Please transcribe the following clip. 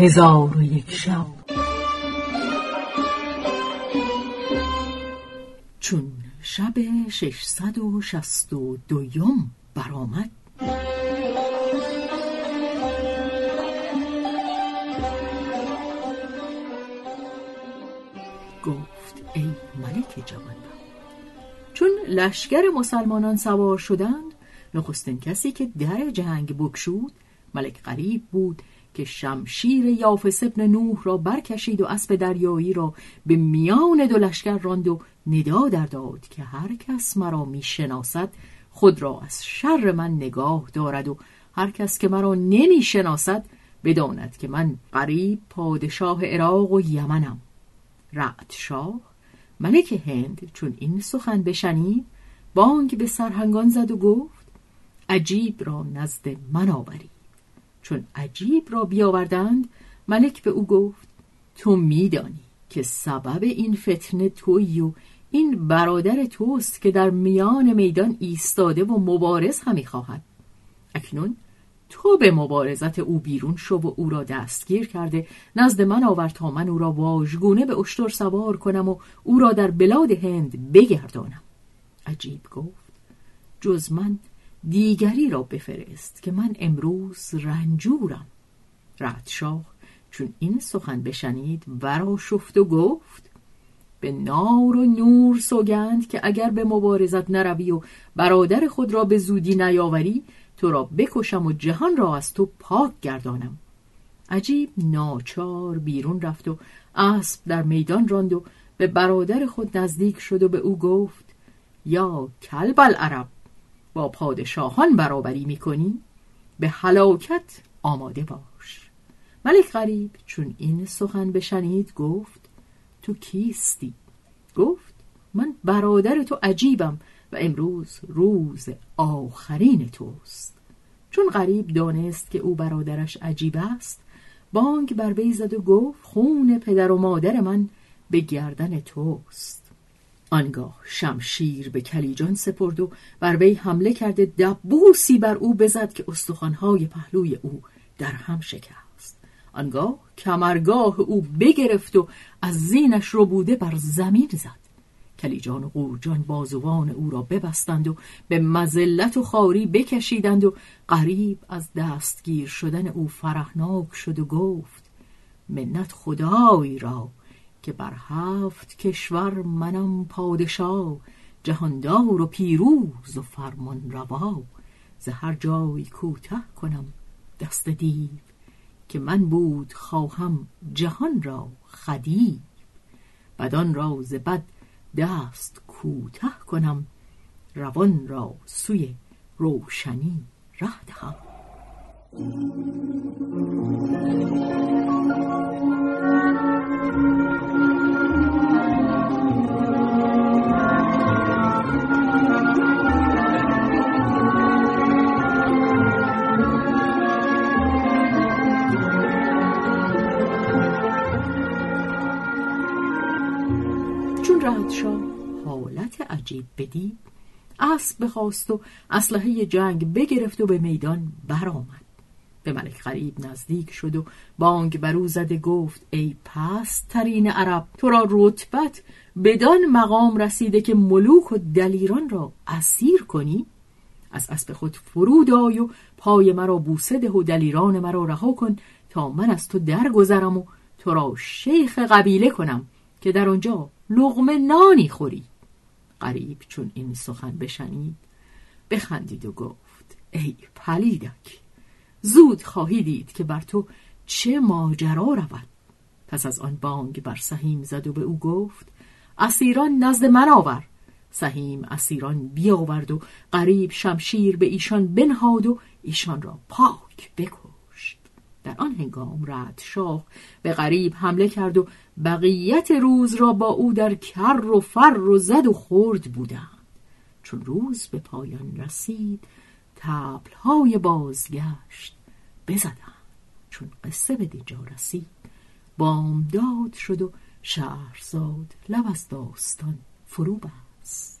هزار و یک شب. چون شب ششصد و شست و دویم برآمد گفت ای ملک جوان چون لشکر مسلمانان سوار شدند نخستین کسی که در جنگ بکشود ملک غریب بود که شمشیر یافس ابن نوح را برکشید و اسب دریایی را به میان دو لشکر راند و ندا در داد که هر کس مرا می‌شناسد خود را از شر من نگاه دارد و هر کس که مرا نمی‌شناسد بداند که من قریب پادشاه عراق و یمنم. رعد شاه ملک هند چون این سخن بشنید بانگ به سرهنگان زد و گفت عجیب را نزد من آورید چون عجیب را بیاوردند ملک به او گفت تو میدانی که سبب این فتنه تویی و این برادر توست که در میان میدان ایستاده و مبارز همی خواهد. اکنون تو به مبارزت او بیرون شو و او را دستگیر کرده. نزد من آور تا من او را واژگونه به اشتر سوار کنم و او را در بلاد هند بگردانم. عجیب گفت جز من دیگری را بفرست که من امروز رنجورم. رعدشاه چون این سخن بشنید ورا شفت و گفت به نار و نور سوگند که اگر به مبارزت نروی و برادر خود را به زودی نیاوری تو را بکشم و جهان را از تو پاک گردانم. عجیب ناچار بیرون رفت و اسب در میدان راند و به برادر خود نزدیک شد و به او گفت یا کلب العرب با پادشاهان برابری می‌کنی به حلاکت آماده باش. ملک غریب چون این سخن بشنید گفت تو کیستی؟ گفت من برادر تو عجیبم و امروز روز آخرین توست. چون غریب دانست که او برادرش عجیب است بانگ بر وی زد و گفت خون پدر و مادر من به گردن توست. آنگاه شمشیر به کلیجان سپرد و بر وی حمله کرده دبوسی بر او بزد که استخوانهای پهلوی او در هم شکست. آنگاه کمرگاه او بگرفت و از زینش رو بوده بر زمین زد. کلیجان و قورجان بازوان او را ببستند و به مزلت و خاری بکشیدند و قریب از دستگیر شدن او فرحناک شد و گفت منت خدای را که بر هفت کشور منم پادشاه جهاندار و پیروز و فرمان روا. ز هر جای کوته کنم دست دیو که من بود خواهم جهان را خدیو. بدان را ز بد دست کوته کنم روان را سوی روشنی ره دهم. شاه حالت عجیب بدید. اسب بخواست و اسلحه جنگ بگرفت و به میدان برآمد. به ملک غریب نزدیک شد و بانگ برو زده گفت ای پست ترین عرب تو را رتبت بدان مقام رسیده که ملوک و دلیران را اسیر کنی. از اسب خود فرود آی و پای مرا بوسه ده و دلیران مرا رها کن تا من از تو درگذرم و تو را شیخ قبیله کنم که در آنجا لغمه نانی خوری. قریب چون این سخن بشنید بخندید و گفت ای پلیدک زود خواهی دید که بر تو چه ماجرا رود. پس از آن بانگ بر سهیم زد و به او گفت اسیران نزد من آور. سهیم اسیران بیاورد و قریب شمشیر به ایشان بنهاد و ایشان را پاک بکشت در آن هنگام رد شاه به غریب حمله کرد و بقیت روز را با او در کر و فر و زد و خورد بودند. چون روز به پایان رسید تبلهای بازگشت بزدند. چون قصه به دینجا رسید بامداد شد و شهرزاد لب از داستان فرو بست.